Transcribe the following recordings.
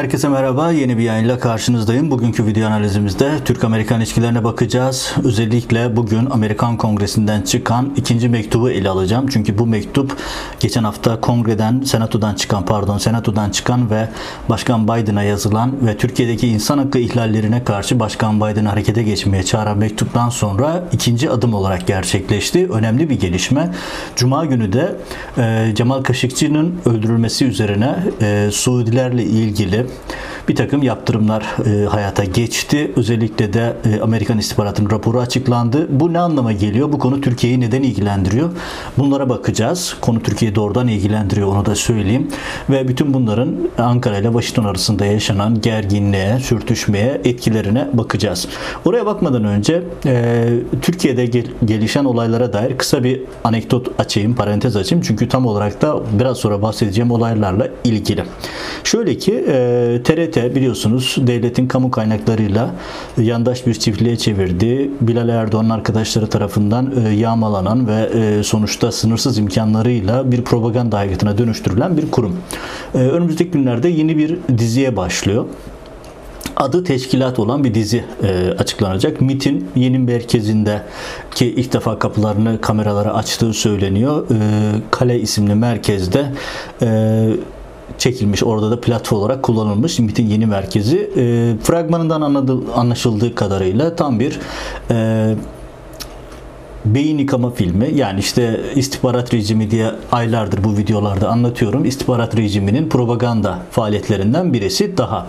Herkese merhaba. Yeni bir yayınla karşınızdayım. Bugünkü video analizimizde Türk-Amerikan ilişkilerine bakacağız. Özellikle bugün Amerikan Kongresi'nden çıkan ikinci mektubu ele alacağım. Çünkü bu mektup geçen hafta Kongreden, Senato'dan çıkan pardon, Senato'dan çıkan ve Başkan Biden'a yazılan ve Türkiye'deki insan hakkı ihlallerine karşı Başkan Biden'ı harekete geçmeye çağıran mektuptan sonra ikinci adım olarak gerçekleşti. Önemli bir gelişme. Cuma günü de e, Cemal Kaşıkçı'nın öldürülmesi üzerine e, Suudilerle ilgili bir takım yaptırımlar e, hayata geçti. Özellikle de e, Amerikan istihbaratının raporu açıklandı. Bu ne anlama geliyor? Bu konu Türkiye'yi neden ilgilendiriyor? Bunlara bakacağız. Konu Türkiye'yi doğrudan ilgilendiriyor onu da söyleyeyim. Ve bütün bunların Ankara ile Washington arasında yaşanan gerginliğe, sürtüşmeye, etkilerine bakacağız. Oraya bakmadan önce e, Türkiye'de gel- gelişen olaylara dair kısa bir anekdot açayım, parantez açayım. Çünkü tam olarak da biraz sonra bahsedeceğim olaylarla ilgili. Şöyle ki e, TRT biliyorsunuz devletin kamu kaynaklarıyla yandaş bir çiftliğe çevirdi. Bilal Erdoğan'ın arkadaşları tarafından e, yağmalanan ve e, sonuçta sınırsız imkanlarıyla bir propaganda aygıtına dönüştürülen bir kurum. E, önümüzdeki günlerde yeni bir diziye başlıyor adı teşkilat olan bir dizi e, açıklanacak. MIT'in yeni merkezinde ki ilk defa kapılarını kameralara açtığı söyleniyor. E, Kale isimli merkezde e, çekilmiş. Orada da platform olarak kullanılmış MIT'in yeni merkezi. E, fragmanından anladı, anlaşıldığı kadarıyla tam bir e, beyin yıkama filmi yani işte istihbarat rejimi diye aylardır bu videolarda anlatıyorum. İstihbarat rejiminin propaganda faaliyetlerinden birisi daha.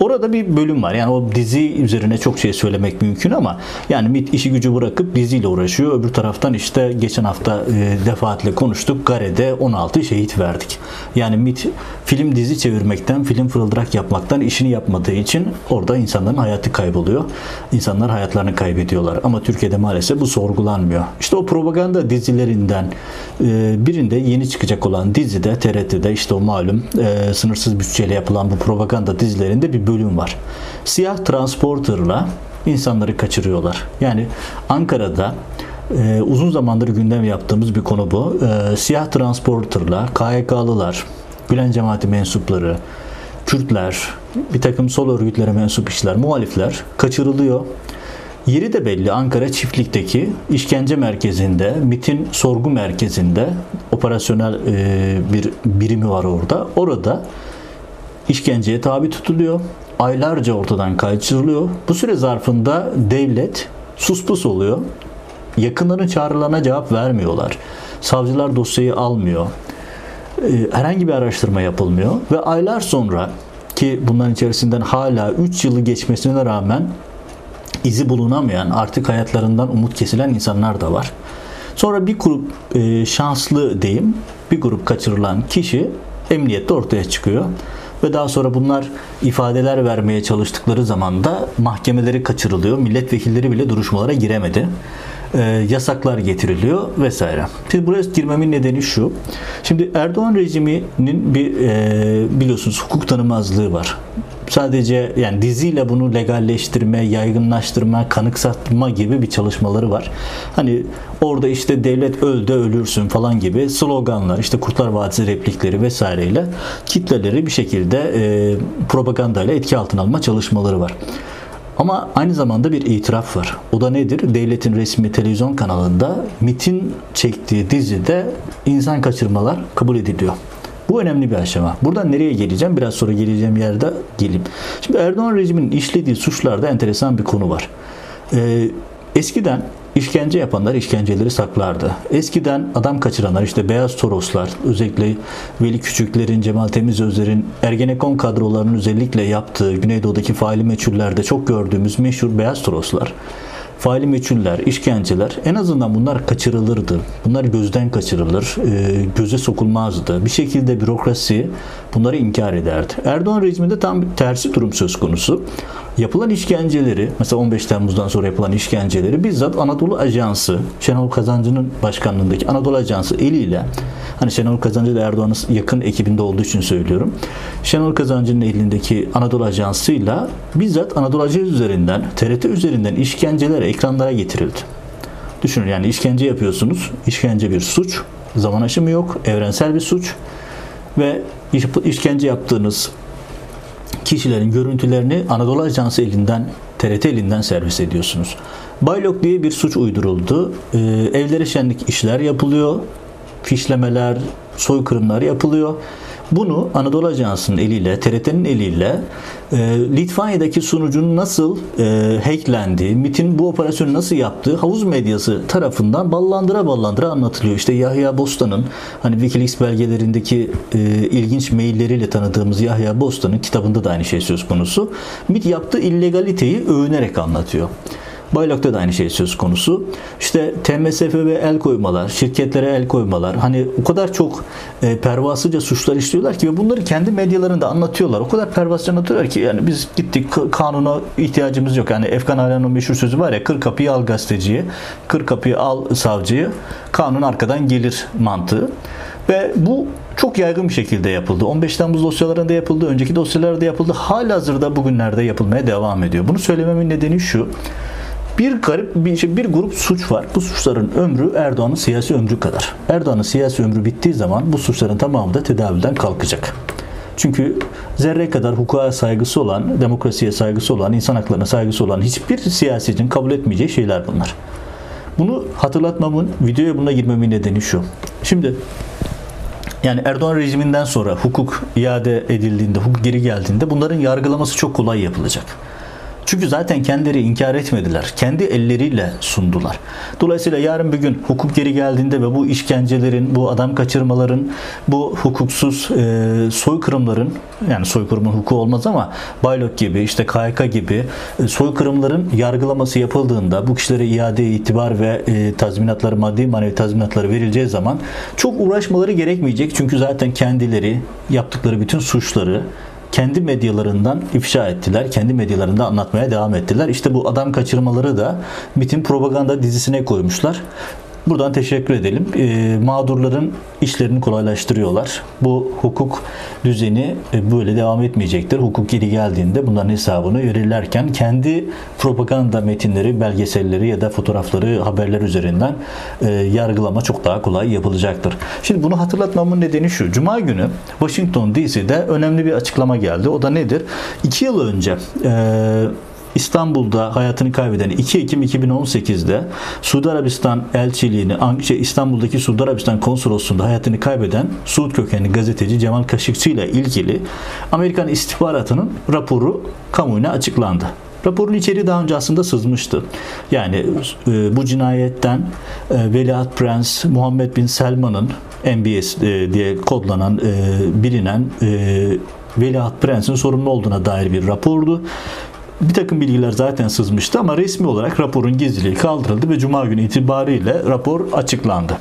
Orada bir bölüm var. Yani o dizi üzerine çok şey söylemek mümkün ama yani MIT işi gücü bırakıp diziyle uğraşıyor. Öbür taraftan işte geçen hafta e, defaatle konuştuk. Gare'de 16 şehit verdik. Yani MIT film dizi çevirmekten, film fırıldırak yapmaktan işini yapmadığı için orada insanların hayatı kayboluyor. İnsanlar hayatlarını kaybediyorlar. Ama Türkiye'de maalesef bu sorgulanmıyor. İşte o propaganda dizilerinden e, birinde yeni çıkacak olan dizide TRT'de işte o malum e, sınırsız bütçeyle yapılan bu propaganda dizilerinde bir bölüm var. Siyah transporterla insanları kaçırıyorlar. Yani Ankara'da ee, uzun zamandır gündem yaptığımız bir konu bu. Siyah transporterla KYK'lılar, Gülen cemaati mensupları, Kürtler, bir takım sol örgütlere mensup işler, muhalifler kaçırılıyor. Yeri de belli Ankara Çiftlik'teki işkence merkezinde, MIT'in sorgu merkezinde operasyonel e, bir birimi var orada. Orada işkenceye tabi tutuluyor. Aylarca ortadan kaçırılıyor. Bu süre zarfında devlet suspus oluyor. Yakınların çağrılarına cevap vermiyorlar. Savcılar dosyayı almıyor. Ee, herhangi bir araştırma yapılmıyor ve aylar sonra ki bunların içerisinden hala 3 yılı geçmesine rağmen izi bulunamayan, artık hayatlarından umut kesilen insanlar da var. Sonra bir grup e, şanslı diyeyim, bir grup kaçırılan kişi emniyette ortaya çıkıyor. Ve daha sonra bunlar ifadeler vermeye çalıştıkları zaman da mahkemeleri kaçırılıyor. Milletvekilleri bile duruşmalara giremedi. E, yasaklar getiriliyor vesaire. Şimdi buraya girmemin nedeni şu. Şimdi Erdoğan rejiminin bir e, biliyorsunuz hukuk tanımazlığı var sadece yani diziyle bunu legalleştirme, yaygınlaştırma, kanıksatma gibi bir çalışmaları var. Hani orada işte devlet öl ölürsün falan gibi sloganlar, işte Kurtlar Vadisi replikleri vesaireyle kitleleri bir şekilde e, propagandayla etki altına alma çalışmaları var. Ama aynı zamanda bir itiraf var. O da nedir? Devletin resmi televizyon kanalında MIT'in çektiği dizide insan kaçırmalar kabul ediliyor. Bu önemli bir aşama. Buradan nereye geleceğim? Biraz sonra geleceğim yerde geleyim. Şimdi Erdoğan rejiminin işlediği suçlarda enteresan bir konu var. Ee, eskiden işkence yapanlar işkenceleri saklardı. Eskiden adam kaçıranlar işte Beyaz Toroslar özellikle Veli Küçükler'in, Cemal Temizözler'in Ergenekon kadrolarının özellikle yaptığı Güneydoğu'daki faili meçhullerde çok gördüğümüz meşhur Beyaz Toroslar faili meçhuller, işkenceler en azından bunlar kaçırılırdı. Bunlar gözden kaçırılır, e, göze sokulmazdı. Bir şekilde bürokrasi bunları inkar ederdi. Erdoğan rejiminde tam tersi durum söz konusu. Yapılan işkenceleri, mesela 15 Temmuz'dan sonra yapılan işkenceleri bizzat Anadolu Ajansı, Şenol Kazancı'nın başkanlığındaki Anadolu Ajansı eliyle, hani Şenol Kazancı da Erdoğan'ın yakın ekibinde olduğu için söylüyorum. Şenol Kazancı'nın elindeki Anadolu Ajansı'yla bizzat Anadolu Ajansı üzerinden, TRT üzerinden işkenceler ekranlara getirildi. Düşünün yani işkence yapıyorsunuz. İşkence bir suç. Zaman aşımı yok. Evrensel bir suç. Ve işkence yaptığınız kişilerin görüntülerini Anadolu Ajansı elinden, TRT elinden servis ediyorsunuz. Baylok diye bir suç uyduruldu. Ee, evlere şenlik işler yapılıyor. Fişlemeler, soykırımlar yapılıyor. Bunu Anadolu Ajansı'nın eliyle, TRT'nin eliyle e, Litvanya'daki sunucunun nasıl e, hacklendiği, MIT'in bu operasyonu nasıl yaptığı havuz medyası tarafından ballandıra ballandıra anlatılıyor. İşte Yahya Bostan'ın hani Wikileaks belgelerindeki e, ilginç mailleriyle tanıdığımız Yahya Bostan'ın kitabında da aynı şey söz konusu. MIT yaptığı illegaliteyi övünerek anlatıyor. Baylok'ta da aynı şey söz konusu. İşte TMSF'ye el koymalar, şirketlere el koymalar. Hani o kadar çok e, pervasızca suçlar işliyorlar ki ve bunları kendi medyalarında anlatıyorlar. O kadar pervasızca anlatıyorlar ki yani biz gittik kanuna ihtiyacımız yok. Yani Efkan Alan'ın meşhur sözü var ya kır kapıyı al gazeteciyi, kır kapıyı al savcıyı, kanun arkadan gelir mantığı. Ve bu çok yaygın bir şekilde yapıldı. 15 Temmuz dosyalarında yapıldı, önceki dosyalarda yapıldı. Hala hazırda bugünlerde yapılmaya devam ediyor. Bunu söylememin nedeni şu bir garip bir, şey, bir grup suç var. Bu suçların ömrü Erdoğan'ın siyasi ömrü kadar. Erdoğan'ın siyasi ömrü bittiği zaman bu suçların tamamı da tedavülden kalkacak. Çünkü zerre kadar hukuka saygısı olan, demokrasiye saygısı olan, insan haklarına saygısı olan hiçbir siyasetin kabul etmeyeceği şeyler bunlar. Bunu hatırlatmamın, videoya buna girmemin nedeni şu. Şimdi yani Erdoğan rejiminden sonra hukuk iade edildiğinde, hukuk geri geldiğinde bunların yargılaması çok kolay yapılacak. Çünkü zaten kendileri inkar etmediler. Kendi elleriyle sundular. Dolayısıyla yarın bir gün hukuk geri geldiğinde ve bu işkencelerin, bu adam kaçırmaların, bu hukuksuz e, soykırımların yani soykırımın hukuku olmaz ama Baylok gibi işte KHK gibi e, soykırımların yargılaması yapıldığında bu kişilere iade itibar ve e, tazminatları maddi manevi tazminatları verileceği zaman çok uğraşmaları gerekmeyecek. Çünkü zaten kendileri yaptıkları bütün suçları kendi medyalarından ifşa ettiler. Kendi medyalarında anlatmaya devam ettiler. İşte bu adam kaçırmaları da MIT'in propaganda dizisine koymuşlar. Buradan teşekkür edelim. E, mağdurların işlerini kolaylaştırıyorlar. Bu hukuk düzeni e, böyle devam etmeyecektir. Hukuk geri geldiğinde bunların hesabını verirlerken kendi propaganda metinleri, belgeselleri ya da fotoğrafları, haberler üzerinden e, yargılama çok daha kolay yapılacaktır. Şimdi bunu hatırlatmamın nedeni şu. Cuma günü Washington DC'de önemli bir açıklama geldi. O da nedir? İki yıl önce e, İstanbul'da hayatını kaybeden 2 Ekim 2018'de Suudi Arabistan elçiliğini şey, İstanbul'daki Suudi Arabistan konsolosluğunda hayatını kaybeden Suud kökenli gazeteci Cemal Kaşıkçı ile ilgili Amerikan istihbaratının raporu kamuoyuna açıklandı. Raporun içeriği daha önce aslında sızmıştı. Yani e, bu cinayetten e, Veliaht Prens Muhammed Bin Selman'ın MBS e, diye kodlanan, e, bilinen e, Veliaht Prens'in sorumlu olduğuna dair bir rapordu bir takım bilgiler zaten sızmıştı ama resmi olarak raporun gizliliği kaldırıldı ve Cuma günü itibariyle rapor açıklandı.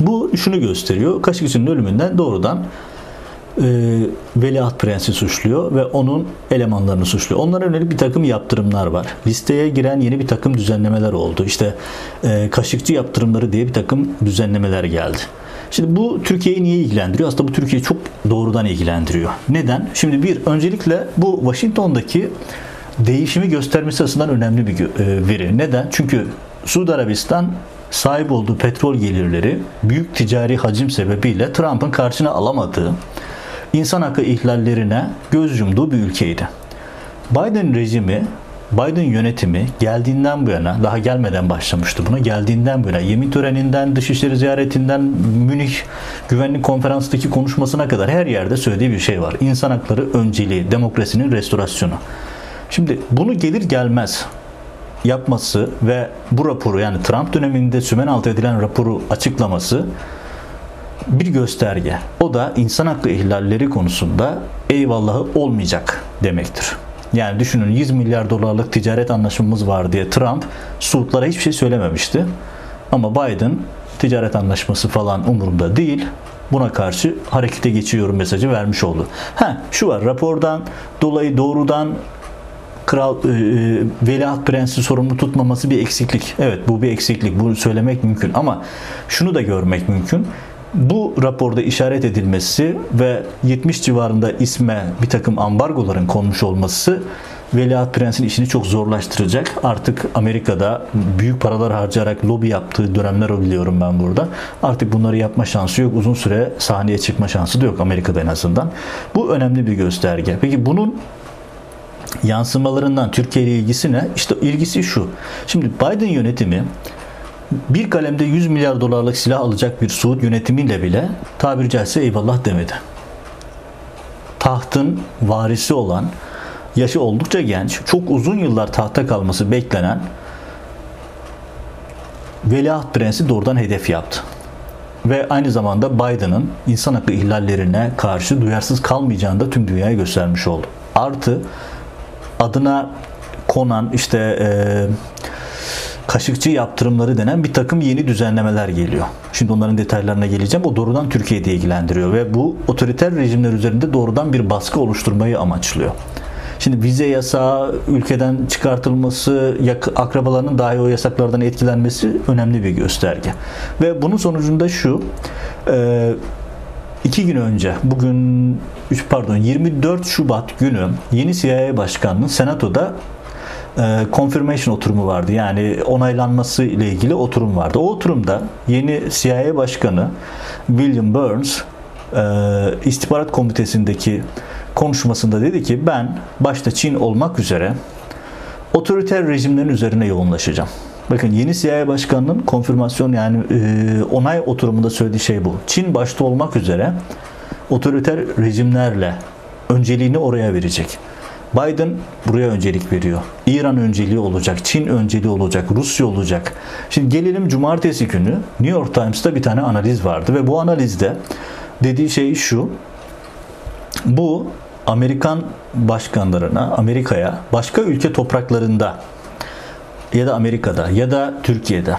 Bu şunu gösteriyor. Kaşıkçı'nın ölümünden doğrudan e, Veliaht Prens'i suçluyor ve onun elemanlarını suçluyor. Onlara yönelik bir takım yaptırımlar var. Listeye giren yeni bir takım düzenlemeler oldu. İşte e, Kaşıkçı yaptırımları diye bir takım düzenlemeler geldi. Şimdi bu Türkiye'yi niye ilgilendiriyor? Aslında bu Türkiye'yi çok doğrudan ilgilendiriyor. Neden? Şimdi bir öncelikle bu Washington'daki değişimi göstermesi açısından önemli bir e, veri. Neden? Çünkü Suudi Arabistan sahip olduğu petrol gelirleri büyük ticari hacim sebebiyle Trump'ın karşına alamadığı insan hakkı ihlallerine göz yumduğu bir ülkeydi. Biden rejimi Biden yönetimi geldiğinden bu yana, daha gelmeden başlamıştı buna, geldiğinden bu yana yemin töreninden, dışişleri ziyaretinden, Münih güvenlik konferansındaki konuşmasına kadar her yerde söylediği bir şey var. İnsan hakları önceliği, demokrasinin restorasyonu. Şimdi bunu gelir gelmez yapması ve bu raporu yani Trump döneminde sümen altı edilen raporu açıklaması bir gösterge. O da insan hakkı ihlalleri konusunda eyvallahı olmayacak demektir. Yani düşünün 100 milyar dolarlık ticaret anlaşmamız var diye Trump Suudlara hiçbir şey söylememişti. Ama Biden ticaret anlaşması falan umurumda değil. Buna karşı harekete geçiyorum mesajı vermiş oldu. Ha şu var rapordan dolayı doğrudan kral e, e, veliaht prensi sorumlu tutmaması bir eksiklik. Evet bu bir eksiklik. Bunu söylemek mümkün ama şunu da görmek mümkün bu raporda işaret edilmesi ve 70 civarında isme bir takım ambargoların konmuş olması Veliaht Prens'in işini çok zorlaştıracak. Artık Amerika'da büyük paralar harcayarak lobi yaptığı dönemler biliyorum ben burada. Artık bunları yapma şansı yok. Uzun süre sahneye çıkma şansı da yok Amerika'da en azından. Bu önemli bir gösterge. Peki bunun yansımalarından Türkiye ile ilgisi ne? İşte ilgisi şu. Şimdi Biden yönetimi bir kalemde 100 milyar dolarlık silah alacak bir Suud yönetimiyle bile tabiri caizse eyvallah demedi. Tahtın varisi olan, yaşı oldukça genç, çok uzun yıllar tahta kalması beklenen Veliaht Prensi doğrudan hedef yaptı. Ve aynı zamanda Biden'ın insan hakkı ihlallerine karşı duyarsız kalmayacağını da tüm dünyaya göstermiş oldu. Artı adına konan işte e, kaşıkçı yaptırımları denen bir takım yeni düzenlemeler geliyor. Şimdi onların detaylarına geleceğim. O doğrudan Türkiye'de ilgilendiriyor ve bu otoriter rejimler üzerinde doğrudan bir baskı oluşturmayı amaçlıyor. Şimdi vize yasağı, ülkeden çıkartılması, akrabalarının dahi o yasaklardan etkilenmesi önemli bir gösterge. Ve bunun sonucunda şu, e, iki gün önce, bugün pardon 24 Şubat günü yeni CIA Başkanı'nın Senato'da confirmation oturumu vardı. Yani onaylanması ile ilgili oturum vardı. O oturumda yeni CIA Başkanı William Burns e, istihbarat komitesindeki konuşmasında dedi ki ben başta Çin olmak üzere otoriter rejimlerin üzerine yoğunlaşacağım. Bakın yeni CIA başkanının konfirmasyon yani e, onay oturumunda söylediği şey bu. Çin başta olmak üzere otoriter rejimlerle önceliğini oraya verecek. Biden buraya öncelik veriyor. İran önceliği olacak, Çin önceliği olacak, Rusya olacak. Şimdi gelelim cumartesi günü New York Times'ta bir tane analiz vardı ve bu analizde dediği şey şu. Bu Amerikan başkanlarına, Amerika'ya başka ülke topraklarında ya da Amerika'da ya da Türkiye'de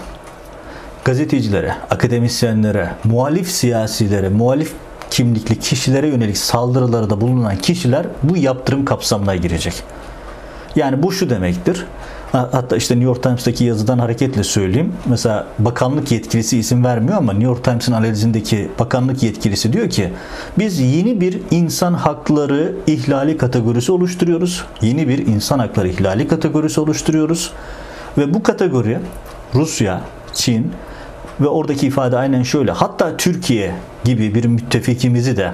gazetecilere, akademisyenlere, muhalif siyasilere, muhalif kimlikli kişilere yönelik saldırılarda bulunan kişiler bu yaptırım kapsamına girecek. Yani bu şu demektir. Hatta işte New York Times'taki yazıdan hareketle söyleyeyim. Mesela bakanlık yetkilisi isim vermiyor ama New York Times'ın analizindeki bakanlık yetkilisi diyor ki biz yeni bir insan hakları ihlali kategorisi oluşturuyoruz. Yeni bir insan hakları ihlali kategorisi oluşturuyoruz. Ve bu kategori Rusya, Çin ve oradaki ifade aynen şöyle. Hatta Türkiye gibi bir müttefikimizi de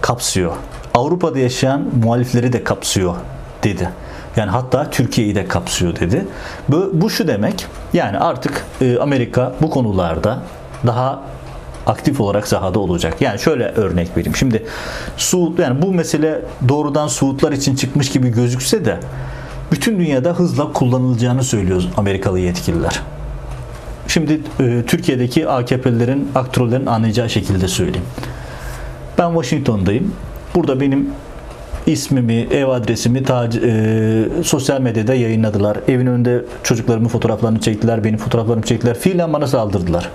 kapsıyor. Avrupa'da yaşayan muhalifleri de kapsıyor dedi. Yani hatta Türkiye'yi de kapsıyor dedi. Bu, bu şu demek yani artık e, Amerika bu konularda daha aktif olarak sahada olacak. Yani şöyle örnek vereyim. Şimdi Suud yani bu mesele doğrudan Suudlar için çıkmış gibi gözükse de bütün dünyada hızla kullanılacağını söylüyor Amerikalı yetkililer. Şimdi e, Türkiye'deki AKP'lilerin, aktörlerin anlayacağı şekilde söyleyeyim. Ben Washington'dayım. Burada benim ismimi, ev adresimi tac, e, sosyal medyada yayınladılar. Evin önünde çocuklarımın fotoğraflarını çektiler, benim fotoğraflarımı çektiler. Fiilen bana saldırdılar.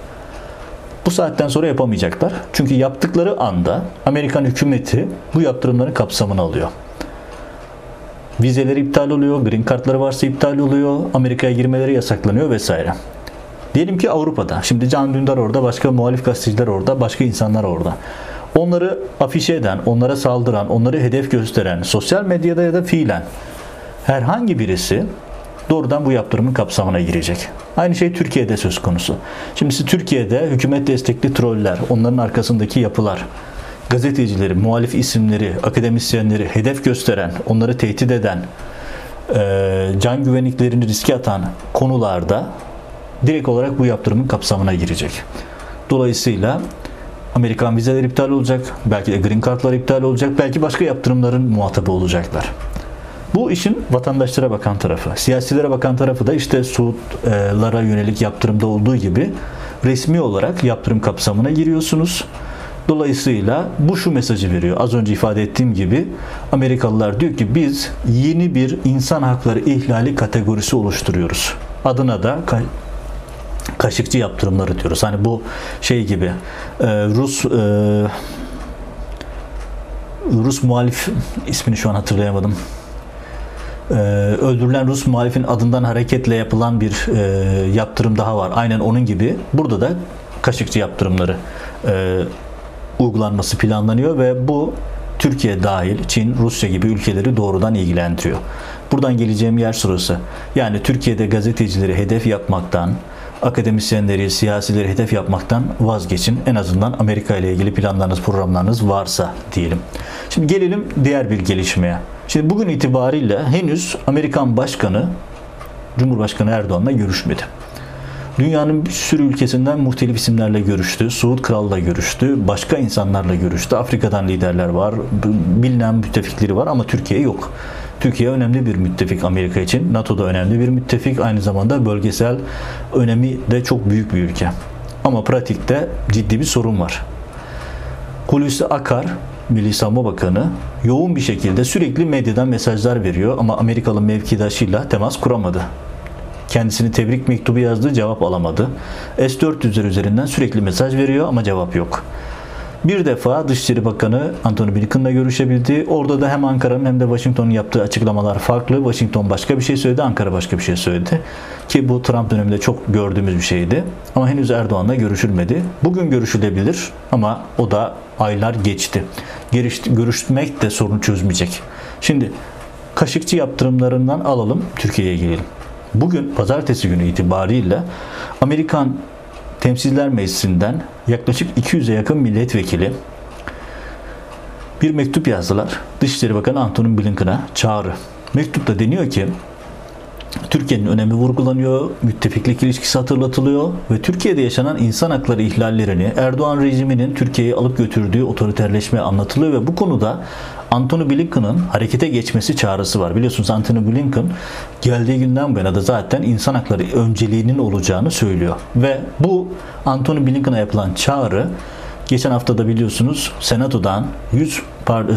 Bu saatten sonra yapamayacaklar. Çünkü yaptıkları anda Amerikan hükümeti bu yaptırımların kapsamını alıyor. Vizeleri iptal oluyor, green kartları varsa iptal oluyor, Amerika'ya girmeleri yasaklanıyor vesaire. Diyelim ki Avrupa'da. Şimdi Can Dündar orada, başka muhalif gazeteciler orada, başka insanlar orada. Onları afişe eden, onlara saldıran, onları hedef gösteren, sosyal medyada ya da fiilen herhangi birisi doğrudan bu yaptırımın kapsamına girecek. Aynı şey Türkiye'de söz konusu. Şimdi Türkiye'de hükümet destekli troller, onların arkasındaki yapılar, gazetecileri, muhalif isimleri, akademisyenleri hedef gösteren, onları tehdit eden, can güvenliklerini riske atan konularda direkt olarak bu yaptırımın kapsamına girecek. Dolayısıyla Amerikan vizeleri iptal olacak, belki de green kartlar iptal olacak, belki başka yaptırımların muhatabı olacaklar. Bu işin vatandaşlara bakan tarafı. Siyasilere bakan tarafı da işte Suudlara yönelik yaptırımda olduğu gibi resmi olarak yaptırım kapsamına giriyorsunuz. Dolayısıyla bu şu mesajı veriyor. Az önce ifade ettiğim gibi Amerikalılar diyor ki biz yeni bir insan hakları ihlali kategorisi oluşturuyoruz. Adına da kaşıkçı yaptırımları diyoruz. Hani bu şey gibi e, Rus e, Rus muhalif ismini şu an hatırlayamadım. Ee, öldürülen Rus muhalifin adından hareketle yapılan bir e, yaptırım daha var. Aynen onun gibi burada da kaşıkçı yaptırımları e, uygulanması planlanıyor ve bu Türkiye dahil Çin, Rusya gibi ülkeleri doğrudan ilgilendiriyor. Buradan geleceğim yer şurası. Yani Türkiye'de gazetecileri hedef yapmaktan, akademisyenleri, siyasileri hedef yapmaktan vazgeçin. En azından Amerika ile ilgili planlarınız, programlarınız varsa diyelim. Şimdi gelelim diğer bir gelişmeye. Şimdi bugün itibariyle henüz Amerikan Başkanı Cumhurbaşkanı Erdoğan'la görüşmedi. Dünyanın bir sürü ülkesinden muhtelif isimlerle görüştü. Suud Kral'la görüştü. Başka insanlarla görüştü. Afrika'dan liderler var. Bilinen müttefikleri var ama Türkiye yok. Türkiye önemli bir müttefik Amerika için. NATO da önemli bir müttefik. Aynı zamanda bölgesel önemi de çok büyük bir ülke. Ama pratikte ciddi bir sorun var. Hulusi Akar, Milli Savunma Bakanı yoğun bir şekilde sürekli medyadan mesajlar veriyor ama Amerikalı mevkidaşıyla temas kuramadı. Kendisini tebrik mektubu yazdı, cevap alamadı. S-400'ler üzerinden sürekli mesaj veriyor ama cevap yok. Bir defa Dışişleri Bakanı Antony Blinken'la görüşebildi. Orada da hem Ankara'nın hem de Washington'un yaptığı açıklamalar farklı. Washington başka bir şey söyledi, Ankara başka bir şey söyledi. Ki bu Trump döneminde çok gördüğümüz bir şeydi. Ama henüz Erdoğan'la görüşülmedi. Bugün görüşülebilir ama o da aylar geçti. Görüşmek de sorunu çözmeyecek. Şimdi Kaşıkçı yaptırımlarından alalım, Türkiye'ye gelelim. Bugün pazartesi günü itibariyle Amerikan Temsiller Meclisi'nden yaklaşık 200'e yakın milletvekili bir mektup yazdılar. Dışişleri Bakanı Antony Blinken'a çağrı. Mektupta deniyor ki Türkiye'nin önemi vurgulanıyor, müttefiklik ilişkisi hatırlatılıyor ve Türkiye'de yaşanan insan hakları ihlallerini Erdoğan rejiminin Türkiye'yi alıp götürdüğü otoriterleşme anlatılıyor ve bu konuda Antony Blinken'ın harekete geçmesi çağrısı var. Biliyorsunuz Antony Blinken geldiği günden bu yana da zaten insan hakları önceliğinin olacağını söylüyor. Ve bu Antony Blinken'a yapılan çağrı Geçen hafta da biliyorsunuz Senato'dan 100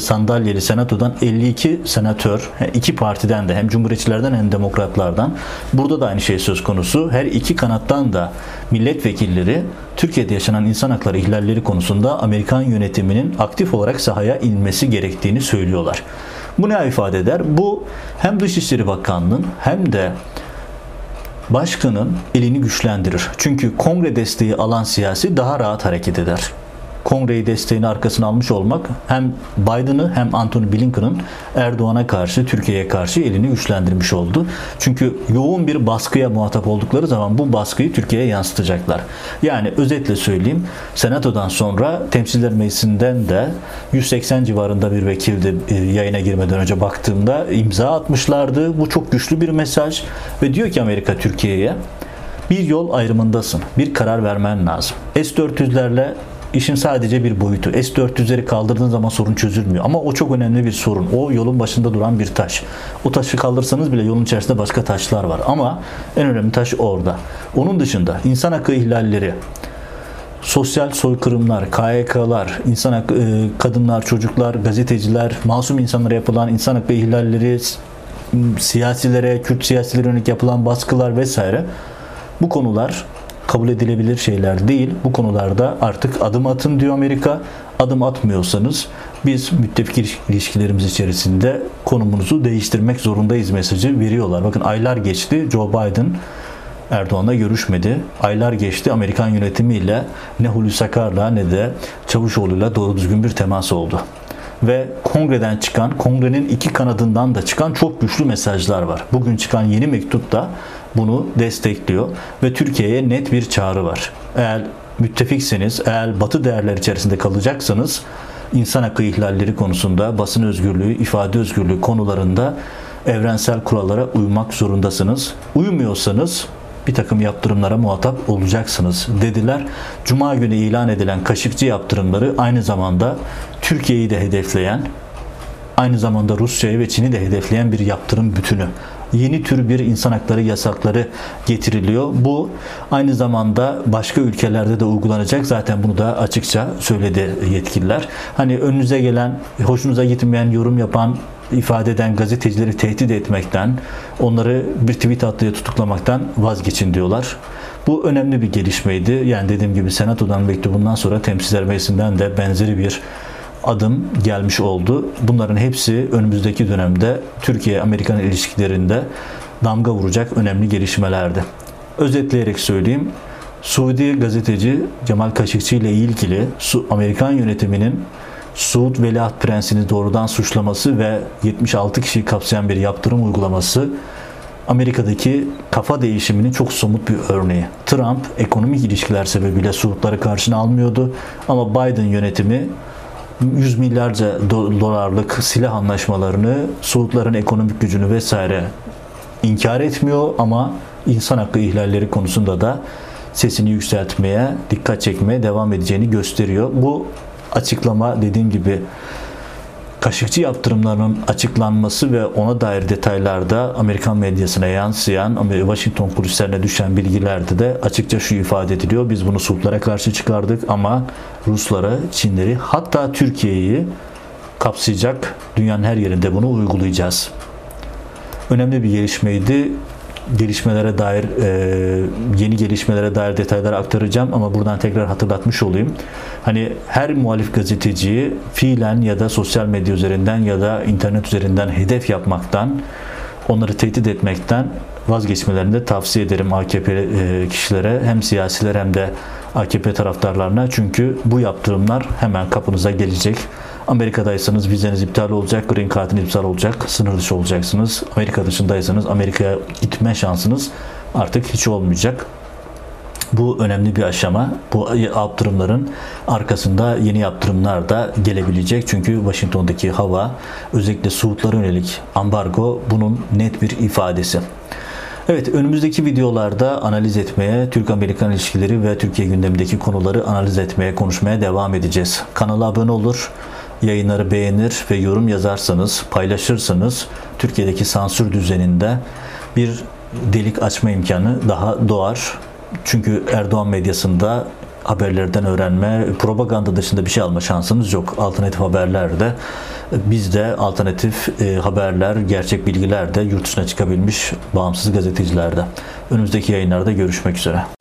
sandalyeli Senato'dan 52 senatör iki partiden de hem Cumhuriyetçilerden hem Demokratlardan burada da aynı şey söz konusu. Her iki kanattan da milletvekilleri Türkiye'de yaşanan insan hakları ihlalleri konusunda Amerikan yönetiminin aktif olarak sahaya inmesi gerektiğini söylüyorlar. Bu ne ifade eder? Bu hem Dışişleri Bakanlığı'nın hem de başkanın elini güçlendirir. Çünkü kongre desteği alan siyasi daha rahat hareket eder. Kongreyi desteğini arkasına almış olmak hem Biden'ı hem Antony Blinken'ın Erdoğan'a karşı, Türkiye'ye karşı elini güçlendirmiş oldu. Çünkü yoğun bir baskıya muhatap oldukları zaman bu baskıyı Türkiye'ye yansıtacaklar. Yani özetle söyleyeyim, Senato'dan sonra Temsiller Meclisi'nden de 180 civarında bir vekildi e, yayına girmeden önce baktığımda imza atmışlardı. Bu çok güçlü bir mesaj ve diyor ki Amerika Türkiye'ye bir yol ayrımındasın. Bir karar vermen lazım. S-400'lerle işin sadece bir boyutu. S-400'leri kaldırdığın zaman sorun çözülmüyor. Ama o çok önemli bir sorun. O yolun başında duran bir taş. O taşı kaldırsanız bile yolun içerisinde başka taşlar var. Ama en önemli taş orada. Onun dışında insan hakkı ihlalleri, sosyal soykırımlar, KYK'lar, insan hakkı, e, kadınlar, çocuklar, gazeteciler, masum insanlara yapılan insan hakkı ihlalleri, siyasilere, Kürt siyasilere yönelik yapılan baskılar vesaire bu konular kabul edilebilir şeyler değil. Bu konularda artık adım atın diyor Amerika. Adım atmıyorsanız biz müttefik ilişkilerimiz içerisinde konumunuzu değiştirmek zorundayız mesajı veriyorlar. Bakın aylar geçti. Joe Biden Erdoğan'la görüşmedi. Aylar geçti Amerikan yönetimiyle ne Hulusi Akar'la ne de Çavuşoğlu'yla doğru düzgün bir temas oldu. Ve kongreden çıkan, kongrenin iki kanadından da çıkan çok güçlü mesajlar var. Bugün çıkan yeni mektupta bunu destekliyor ve Türkiye'ye net bir çağrı var. Eğer müttefikseniz, eğer batı değerler içerisinde kalacaksanız insan hakkı ihlalleri konusunda, basın özgürlüğü, ifade özgürlüğü konularında evrensel kurallara uymak zorundasınız. Uymuyorsanız bir takım yaptırımlara muhatap olacaksınız dediler. Cuma günü ilan edilen Kaşıkçı yaptırımları aynı zamanda Türkiye'yi de hedefleyen, aynı zamanda Rusya'yı ve Çin'i de hedefleyen bir yaptırım bütünü yeni tür bir insan hakları yasakları getiriliyor. Bu aynı zamanda başka ülkelerde de uygulanacak. Zaten bunu da açıkça söyledi yetkililer. Hani önünüze gelen, hoşunuza gitmeyen yorum yapan ifade eden gazetecileri tehdit etmekten, onları bir tweet attığı tutuklamaktan vazgeçin diyorlar. Bu önemli bir gelişmeydi. Yani dediğim gibi Senato'dan mektubundan sonra Temsiller Meclisi'nden de benzeri bir adım gelmiş oldu. Bunların hepsi önümüzdeki dönemde Türkiye-Amerikan ilişkilerinde damga vuracak önemli gelişmelerdi. Özetleyerek söyleyeyim. Suudi gazeteci Cemal Kaşıkçı ile ilgili Amerikan yönetiminin Suud Veliaht Prensi'ni doğrudan suçlaması ve 76 kişiyi kapsayan bir yaptırım uygulaması Amerika'daki kafa değişiminin çok somut bir örneği. Trump ekonomik ilişkiler sebebiyle Suudları karşına almıyordu ama Biden yönetimi yüz milyarca dolarlık silah anlaşmalarını, Suudların ekonomik gücünü vesaire inkar etmiyor ama insan hakkı ihlalleri konusunda da sesini yükseltmeye, dikkat çekmeye devam edeceğini gösteriyor. Bu açıklama dediğim gibi Kaşıkçı açıklanması ve ona dair detaylarda Amerikan medyasına yansıyan, Washington kulislerine düşen bilgilerde de açıkça şu ifade ediliyor. Biz bunu Suudlara karşı çıkardık ama Ruslara, Çinleri hatta Türkiye'yi kapsayacak dünyanın her yerinde bunu uygulayacağız. Önemli bir gelişmeydi gelişmelere dair e, yeni gelişmelere dair detayları aktaracağım ama buradan tekrar hatırlatmış olayım. Hani her muhalif gazeteciyi fiilen ya da sosyal medya üzerinden ya da internet üzerinden hedef yapmaktan onları tehdit etmekten vazgeçmelerini de tavsiye ederim AKP e, kişilere hem siyasiler hem de AKP taraftarlarına çünkü bu yaptırımlar hemen kapınıza gelecek. Amerika'daysanız vizeniz iptal olacak, green card'ınız iptal olacak, sınır dışı olacaksınız. Amerika dışındaysanız Amerika'ya gitme şansınız artık hiç olmayacak. Bu önemli bir aşama. Bu yaptırımların arkasında yeni yaptırımlar da gelebilecek. Çünkü Washington'daki hava özellikle Suudlara yönelik ambargo bunun net bir ifadesi. Evet önümüzdeki videolarda analiz etmeye, Türk-Amerikan ilişkileri ve Türkiye gündemindeki konuları analiz etmeye, konuşmaya devam edeceğiz. Kanala abone olur, yayınları beğenir ve yorum yazarsanız, paylaşırsanız Türkiye'deki sansür düzeninde bir delik açma imkanı daha doğar. Çünkü Erdoğan medyasında haberlerden öğrenme, propaganda dışında bir şey alma şansınız yok. Alternatif haberlerde bizde alternatif e, haberler, gerçek bilgiler de yurt dışına çıkabilmiş bağımsız gazetecilerde. Önümüzdeki yayınlarda görüşmek üzere.